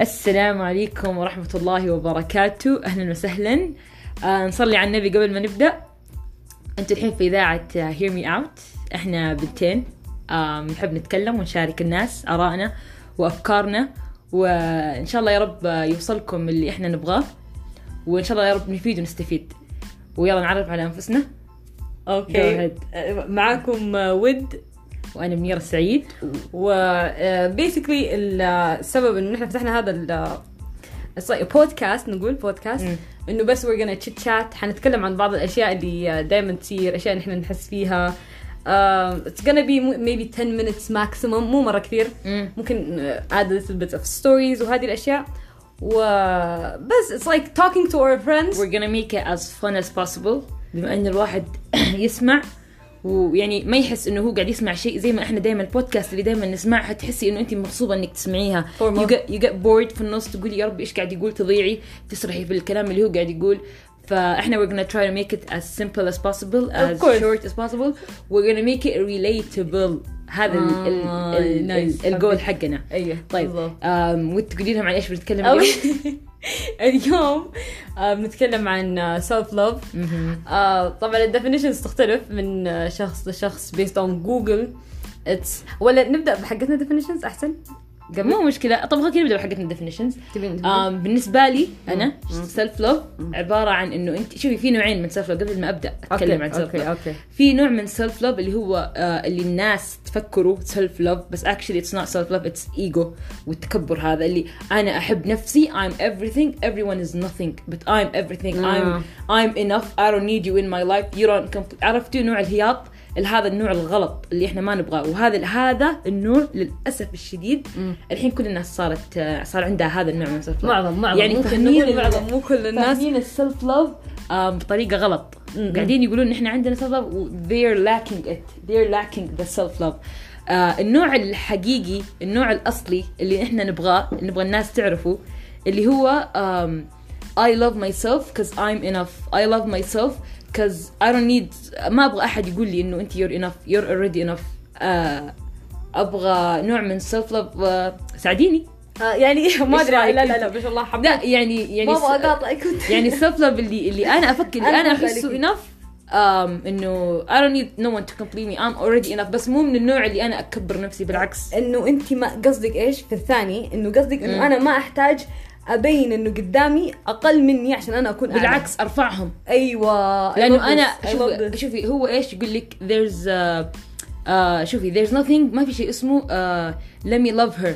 السلام عليكم ورحمة الله وبركاته. أهلا وسهلا. آه نصلي على النبي قبل ما نبدأ. أنتوا الحين في إذاعة hear me out إحنا بنتين آه نحب نتكلم ونشارك الناس آرائنا وأفكارنا. وإن شاء الله يا رب يوصلكم اللي إحنا نبغاه. وإن شاء الله يا رب نفيد ونستفيد. ويلا نعرف على أنفسنا. Okay. Ahead. معاكم ود. وأنا منيرة السعيد و بيسكلي السبب إنه نحن فتحنا هذا بودكاست نقول بودكاست. إنه بس we're gonna chit chat حنتكلم عن بعض الأشياء اللي دائما تصير أشياء نحن نحس فيها. it's gonna be maybe 10 minutes maximum مو مرة كثير. مم. ممكن a little bit of stories وهذه الأشياء. وبس it's like talking to our friends. We're gonna make it as fun as possible. بما إن الواحد يسمع ويعني ما يحس إنه هو قاعد يسمع شيء زي ما إحنا دائما البودكاست اللي دائما نسمعها تحسي إنه انت مغصوبه إنك تسمعيها. You get bored في النص تقولي يا ربي إيش قاعد يقول؟ تضيعي تسرحي في الكلام اللي هو قاعد يقول. فإحنا we're gonna try to make it as simple as possible as short as possible. We're gonna make it relatable. هذا آه، الجول حقنا. أيوه طيب ودي تقولي لهم عن إيش بنتكلم اليوم؟ اليوم آه، بنتكلم عن self love مهم. طبعا ال definitions تختلف من آه، شخص لشخص based on جوجل it's ولا نبدأ بحقتنا definitions أحسن؟ قبل مو مشكلة. طب خلينا نبدا بحقتنا um, بالنسبة لي أنا مم. self love عبارة عن إنه أنت شوفي في نوعين من self love قبل ما أبدأ أتكلم عن self love في نوع من self love اللي هو آه اللي الناس تفكروا self love بس actually it's not self love it's ego والتكبر هذا اللي أنا أحب نفسي I'm everything everyone is nothing but I'm everything. I'm I'm enough I don't need you in my life you don't عرفتوا نوع الهياط؟ هذا النوع الغلط اللي إحنا ما نبغاه. وهذا هذا النوع للأسف الشديد مم. الحين كل الناس صارت آه، صار عندها هذا النوع من ال self معظم معظم يعني ممكن نقول معظم مو كل الناس. فاهمين ال self love بطريقة غلط. مم. قاعدين يقولون ان إحنا عندنا self love they're lacking it. They're lacking the self love آه النوع الحقيقي النوع الأصلي اللي إحنا نبغاه نبغى الناس تعرفه اللي هو um, I love myself because I'm enough. I love myself because I don't need ما أبغى أحد يقول لي إنه أنت you're enough you're already enough. آه أبغى نوع من self love آه ساعديني. آه، يعني ما أدري لا لا؟ لا ما شاء الله حبيت لا يعني يعني ما أبغى اقاطعك يعني السيلف لوف اللي اللي أنا أفكر اللي أنا احسه enough um, إنه I don't need no one to complete me I'm already enough. بس مو من النوع اللي أنا أكبر نفسي بالعكس. إنه أنت ما قصدك إيش؟ في الثاني إنه قصدك. إنه أنا ما أحتاج أبين إنه قدامي أقل مني عشان أنا أكون أعلى. بالعكس أرفعهم. أيوه لأنه أنا شوفي. شوفي هو إيش يقول لك؟ there's uh, uh, شوفي there's nothing ما في شيء اسمه uh, let me love her.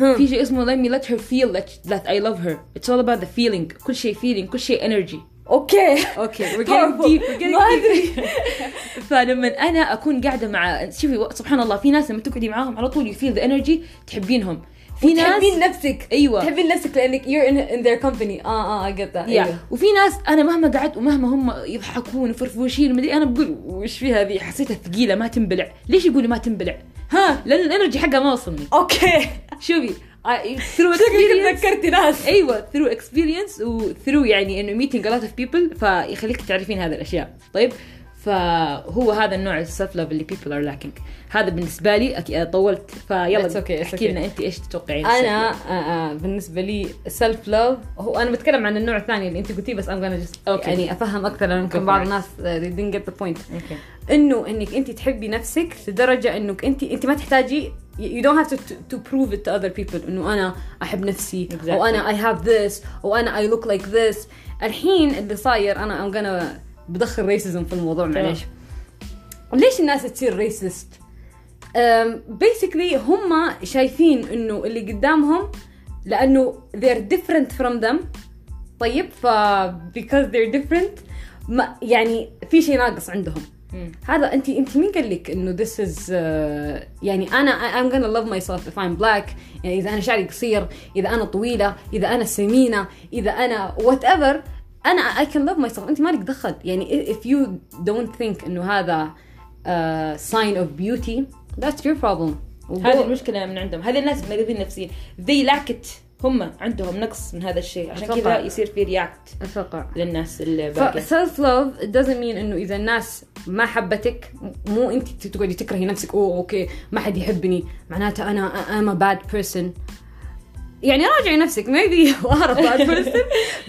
هم. في شيء اسمه let me let her feel that, that I love her. It's all about the feeling. كل شيء feeling كل شيء energy. Okay. Okay we're getting deep we're getting ما أدري. فلما أنا أكون قاعدة مع شوفي سبحان الله في ناس لما تقعدي معاهم على طول you feel the energy تحبينهم. في ناس تحبين نفسك. أيوه. تحبين نفسك لأنك you're in, in their company. آه آه I get that. يا أيوة. وفي ناس أنا مهما قعدت ومهما هم يضحكون وفرفوشين ومدري أنا بقول وش في هذه؟ حسيتها ثقيلة ما تنبلع. ليش يقولوا ما تنبلع؟ ها لأن ال energy حقها ما وصلني. okay. شوفي شكلك experience تذكرتي ناس. أيوه through experience و through يعني إنه meeting a lot of people فيخليك تعرفين هذه الأشياء. طيب فهو هذا النوع ال self love اللي people are lacking هذا بالنسبة لي طولت فيلا okay, احكي okay. لنا أنت إيش تتوقعين أنا؟ آه آه بالنسبة لي self love هو أنا بتكلم عن النوع الثاني اللي أنت قلتيه بس I'm gonna just Okay. يعني أفهم أكثر لأن Go يمكن بعض. الناس uh, they didn't get the point okay إنه إنك أنت تحبي نفسك لدرجة إنك أنت أنت ما تحتاجي you don't have to, to, to prove it to other people إنه أنا أحب نفسي Exactly. أو أنا I have this أو أنا I look like this الحين اللي صاير أنا I'm gonna بدخل ريسزم في الموضوع. معليش. ليش الناس تصير ريسست بيسكلي هم شايفين إنه اللي قدامهم لأنه they're different from them. طيب ف because they're different ما يعني في شيء ناقص عندهم. مم. هذا انت أنت مين قال لك إنه this is uh, يعني أنا I'm gonna love myself if I'm black. يعني إذا أنا شعري قصير إذا أنا طويلة إذا أنا سمينة إذا أنا whatever. أنا I can love myself. أنت مالك دخل. يعني if you don't think إنه هذا sign of beauty that's your problem. هذه المشكلة من عندهم. هذه الناس مريضين نفسيا they lack it. هم عندهم نقص من هذا الشيء. عشان. كذا يصير في رياكت أتوقع. للناس الباقية فسيلف لوف doesn't mean إنه إذا الناس ما حبتك مو أنت تقعدي تكرهي نفسك. أوه أوكي ما حد يحبني. معناته أنا I'm a bad person. يعني راجعي نفسك maybe you are a bad person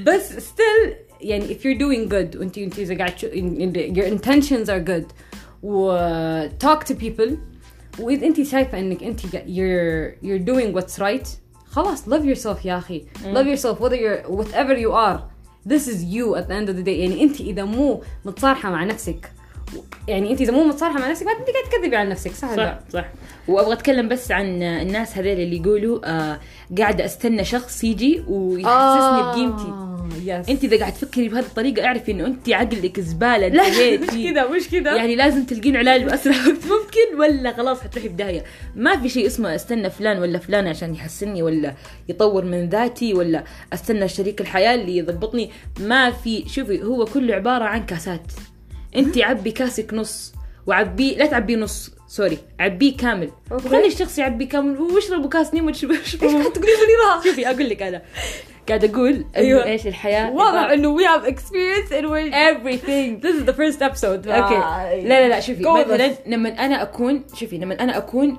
بس still يعني if you're doing good وانت انت اذا قاعد تشو- in- in- your intentions are good و talk to people واذا انت شايفه انك انت قا- you're you're doing what's right خلاص love yourself يا اخي love yourself whether you're whatever you are this is you at the end of the day يعني انت اذا مو متصارحه مع نفسك يعني انت اذا مو متصارحه مع نفسك ما انت قاعد تكذبي على نفسك صح ولا صح لا؟ صح. وأبغى أتكلم بس عن الناس هذول اللي يقولوا آه قاعدة أستنى شخص يجي ويحسسني بقيمتي. آه، يس أنت إذا قاعد تفكري بهذه الطريقة اعرفي إنه أنت عقلك زباله لا. مش كذا مش كذا يعني لازم تلقين علاج بأسرع وقت ممكن ولا خلاص حتروحي بداية. ما في شيء اسمه أستنى فلان ولا فلانة عشان يحسنني ولا يطور من ذاتي ولا أستنى شريك الحياة اللي يضبطني. ما في شوفي هو كله عبارة عن كاسات. انت عبي كاسك نص وعبيه لا تعبيه نص sorry عبيه كامل. okay. وخلي الشخص يعبي كامل واشربوا كاس نيمو إيش تشربوا قاعد تقولي لي شوفي أقول لك أنا. قاعد أقول أيوة. إيش الحياة؟ واضح إنه we have experience and we're everything. This is the first episode. okay آه، لا لا لا شوفي مثلا. لما أنا اكون شوفي لما أنا أكون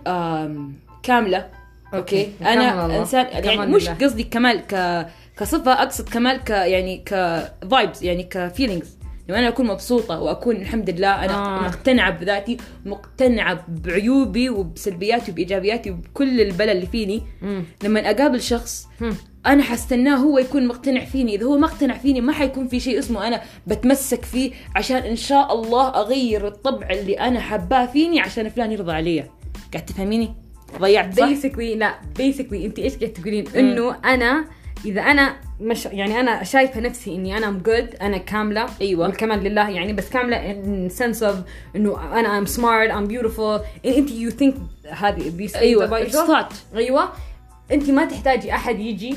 كاملة okay. أنا. انسان يعني مش. قصدي كمال ك كصفة أقصد كمال ك يعني ك vibes يعني ك feelings لما أنا أكون مبسوطة وأكون الحمد لله أنا آه. مقتنعة بذاتي مقتنعة بعيوبي وبسلبياتي وبإيجابياتي وبكل البلا اللي فيني مم. لما أقابل شخص مم. أنا حستناه هو يكون مقتنع فيني إذا هو ما اقتنع فيني ما حيكون في شيء اسمه أنا بتمسك فيه عشان إن شاء الله أغير الطبع اللي أنا حباه فيني عشان فلان يرضى علي قاعد تفهميني ضيعت صح basically لا basically انت إيش قاعد تقولين إنه أنا إذا أنا مش يعني أنا شايفة نفسي إني أنا I'm good أنا كاملة. أيوة. والكمال لله يعني بس كاملة in sense of إنه أنا I'm smart I'm beautiful أنت you think هذه things أيوه. أيوه. أنت ما تحتاجي أحد يجي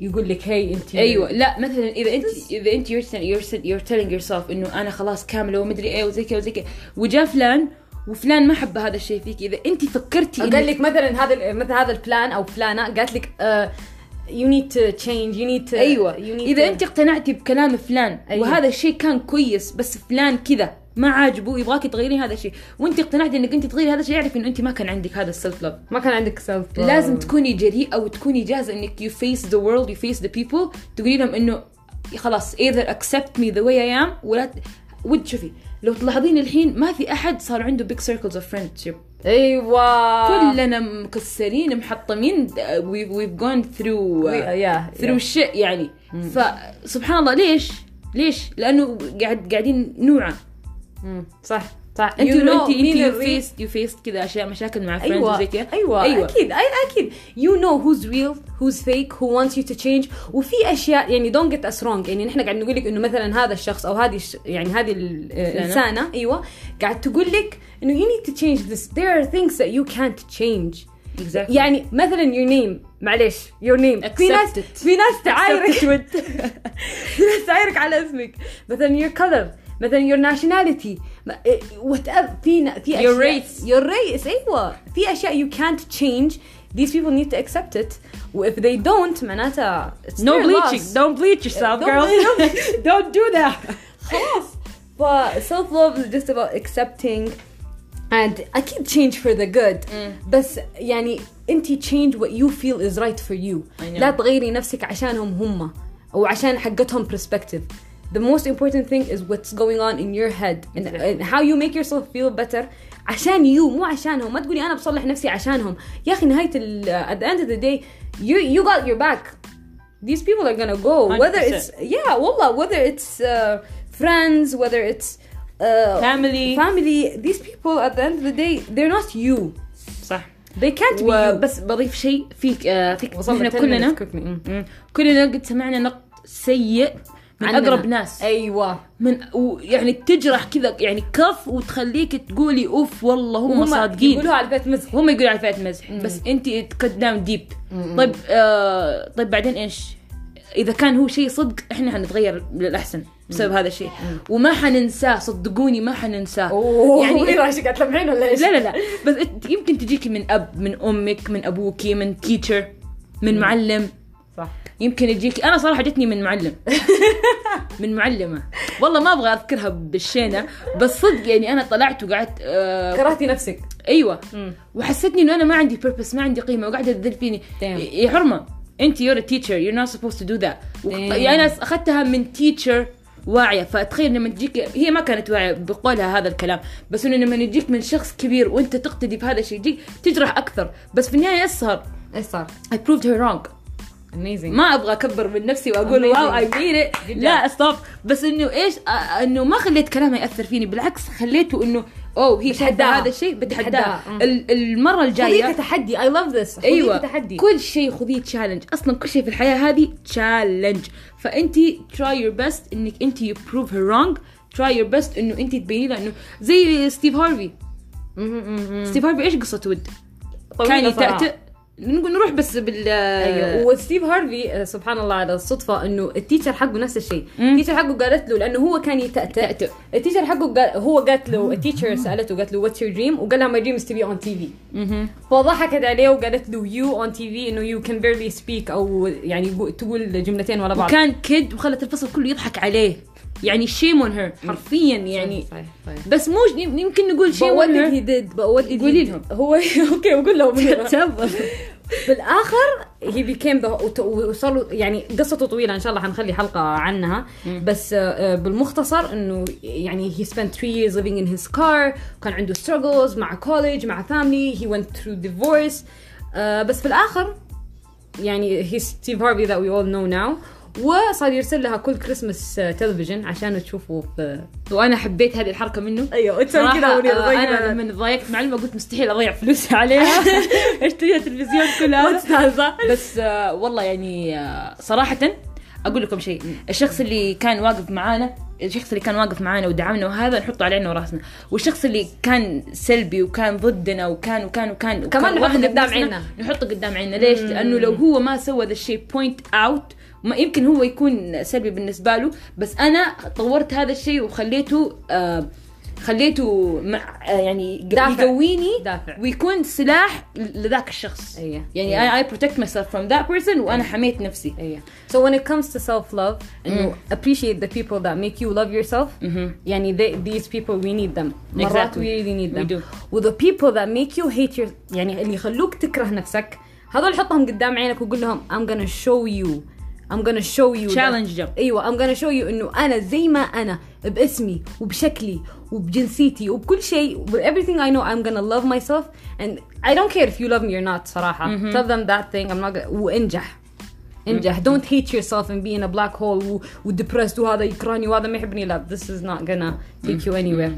يقول لك hey أنت أيوه. لا مثلا إذا انت إذا أنت you're, telling- you're, you're telling yourself إنه أنا خلاص كاملة ومدري إيه وزي كذا وزي كذا. وجاء فلان وفلان ما حب هذا الشيء فيك. إذا أنت فكرتي قال لك مثلا هذا مثل هذا الفلان أو فلانة قالت لك uh, need to change you need to أيوه. you need إذا أنت اقتنعتي بكلام فلان أيوة. وهذا الشيء كان كويس بس فلان كذا ما عاجبه يبغاكي تغيرين هذا الشيء. وأنت اقتنعتي إنك أنت تغيري هذا الشيء يعرف إنه أنت ما كان عندك هذا السلف لوف ما كان عندك سيلف لازم تكوني جريئة وتكوني جاهزة إنك you face the world you face the people. تقولي لهم إنه خلاص either accept me the way I am ولا ود شوفي لو تلاحظين الحين ما في أحد صار عنده big circles of friendship. أيوه. كلنا مكسرين محطمين we've, we've gone through uh, yeah, through shit يعني. فسبحان الله ليش؟ ليش؟ لأنه قاعد قاعدين نوعى مم. صح. صح. انت You know انت ال re- faced you faced كذا أشياء مشاكل مع friends أيوه وزي كذا أيوه أيوه. أكيد أي- أكيد. You know who's real who's fake who wants you to change. وفي أشياء يعني don't get us wrong يعني نحن قاعد نقول لك إنه مثلا هذا الشخص أو هذه. يعني هذه ال- الانسانه أيوه. قاعد تقول لك إنه you need to change this. There are things that you can't change. Exactly. يعني مثلا your name معلش your name. في ناس. في ناس تعايرك. في ناس تعايرك على اسمك. مثلا your color. مثلا your nationality ما- إيه، whatever في نا- في Your أشياء- race. your race ايوه في اشياء you can't change these people need to accept it و if they don't معناتها it's no their bleaching loss. don't bleach yourself Don't girls bleach. don't do that خلاص ف self love is just about accepting and اكيد change for the good بس يعني انت change what you feel is right for you I know. لا تغيري نفسك عشانهم هم او عشان حقتهم perspective the most important thing is what's going on in your head and, and how you make yourself feel better عشان يو مو عشانهم ما تقولي انا بصلح نفسي عشانهم يا اخي نهايه ال at the end of the day you you got your back these people are gonna go whether 100%. it's yeah والله whether it's uh, friends whether it's uh, family family these people at the end of the day they're not you صح they can't be you وبس بضيف شيء فيك آه فيك وصلنا احنا 10 كلنا minutes quickly. مم. مم. كلنا قد سمعنا نقد سيء من عندنا. أقرب ناس. أيوه. من و- يعني تجرح كذا يعني كف وتخليك تقولي أوف والله هم صادقين. يقولوا على بيت مزح. هم يقولوا على فئة مزح. بس أنت down deep طيب آه طيب بعدين إيش؟ إذا كان هو شيء صدق إحنا حنتغير للأحسن بسبب هذا الشيء. وما حننساه صدقوني ما حننساه. أوه يعني راشد قاعد تلمعين ولا إيش؟ لا لا لا. بس يمكن تجيكي من أب من أمك من ابوكي من teacher من معلم. صح. يمكن يجيك أنا صراحة جتني من معلم. من معلمة. والله ما أبغى أذكرها بالشينة بس صدق يعني أنا طلعت وقعدت آه كرهتي نفسك. أيوه. وحسيتني إنه أنا ما عندي purpose ما عندي قيمة وقاعدة تذل فيني. يا حرمة. أنت you're not supposed to do that. Damn. يعني أنا أخذتها من teacher واعية. فتخيل لما تجيك هي ما كانت واعية بقولها هذا الكلام بس إنه لما يجيك من شخص كبير وأنت تقتدي بهذا الشيء يجيك تجرح أكثر. بس في النهاية يسهر إيش صار؟ I proved her wrong. Amazing. ما أبغى أكبر من نفسي وأقول. wow I mean لا stop بس إنه إيش آه، إنه ما خليت كلامها يأثر فيني. بالعكس خليته إنه أوه هي تحدى. هذا الشيء. ال- المرة خذيه الجايه كتحدي I love this. أيوه. خذيه كتحدي كل شيء خذيه challenge أصلا كل شيء في الحياة هذه challenge فانت try your best إنك انت you prove her wrong. Try your best إنه انت تبيني لها إنه زي ستيف هارفي ستيف هارفي إيش قصته؟ ود كان. يتأتأ نروح بس بال أيوه. وستيف هارفي آه، سبحان الله على الصدفة إنه ال teacher حقه نفس الشيء. مم. ال teacher حقه قالت له لأنه هو كان يتأتأ. التيشر حقه قال هو قالت له التيشر سألته قالت له واتس يور دريم وقال لها ماي دريم از تو بي اون تي في. فضحكت عليه وقالت له يو اون تي في إنه يو كان بيرلي سبيك أو يعني تقول جملتين ورا بعض. وكان كيد وخلت الفصل كله يضحك عليه. يعني شيم اون هير حرفيا يعني. صحيح صحيح. بس مو يمكن نقول But شيم what اون did هير he did but what did. he قولي? لهم. هو أوكي بقول لهم تفضل بالآخر وت- وصار له يعني قصته طويلة إن شاء الله حنخلي حلقة عنها. بس آه، بالمختصر إنه يعني he spent three years living in his car وكان عنده struggles مع college مع family he went through divorce. آه، بس في الآخر يعني he's Steve Harvey that we all know now. وصار يرسل لها كل كريسماس تلفزيون عشان تشوفه في وأنا حبيت هذه الحركة منه أيوه صراحة كذا آه،. أنا لما ضايقت معلمه قلت مستحيل أضيع فلوسي عليها أشتريها تلفزيون كلها. بس آه، والله يعني آه، صراحة أقول لكم شيء الشخص اللي كان واقف معانا الشخص اللي كان واقف معانا ودعمنا وهذا نحطه على عيننا وراسنا والشخص اللي كان سلبي وكان ضدنا وكان وكان وكان كمان وكان نحطه واهنا قدام عيننا. نحطه قدام عيننا ليش؟ لأنه لو هو ما سوى ذا الشيء point out ما يمكن هو يكون سلبي بالنسبة له بس أنا طورت هذا الشيء وخليته آه خليته مع آه، يعني دافع. يقويني دافع. ويكون سلاح لذاك الشخص. أيه. يعني I I protect myself from that person وأنا حميت نفسي. أيوه. so when it comes to self love انه appreciate the people that make you love yourself يعني these people we need them مرات we really need them و the people that make you hate your يعني اللي يخلوك تكره نفسك هذول حطهم قدام عينك وقول لهم I'm gonna show you I'm gonna show you that- Challenge them. ايوه I'm gonna show you انه انا زي ما انا باسمي وبشكلي وبجنسيتي وبكل شيء with everything I know I'm gonna love myself and I don't care if you love me or not صراحة tell them that thing I'm not gonna وانجح انجح don't hate yourself and be in a black hole و, وdepressed وهذا يكرهني وهذا ما يحبني لا this is not gonna take you anywhere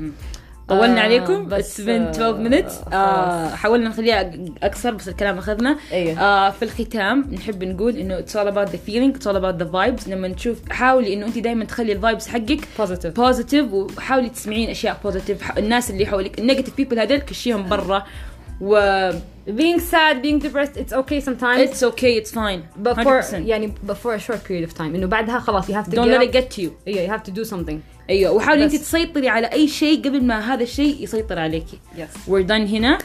طولنا آه، عليكم. بس، been 12 آه، minutes. آه حاولنا نخليها اقصر بس الكلام أخذنا. أيوه. آه في الختام نحب نقول إنه it's all about the feeling it's all about the vibes. لما نشوف حاولي إنه أنت دائما تخلي ال vibes حقك Positive. positive وحاولي تسمعين أشياء positive الناس اللي حولك ال negative people هذول كشيهم برا. و being sad being depressed it's okay sometimes. It's okay it's fine. But for 100% يعني but for a short period of time. إنه بعدها خلاص you have to don't get let up. it get to you. أيوه you have to do something. أيوه وحاولي انت. تسيطري على أي شيء قبل ما هذا الشيء يسيطر عليكي yes we're done هنا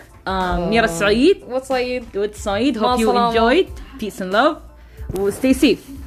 ميرا السعيد وصيد Good side. مع Hope you السلامة. enjoyed. Peace and love. Stay safe.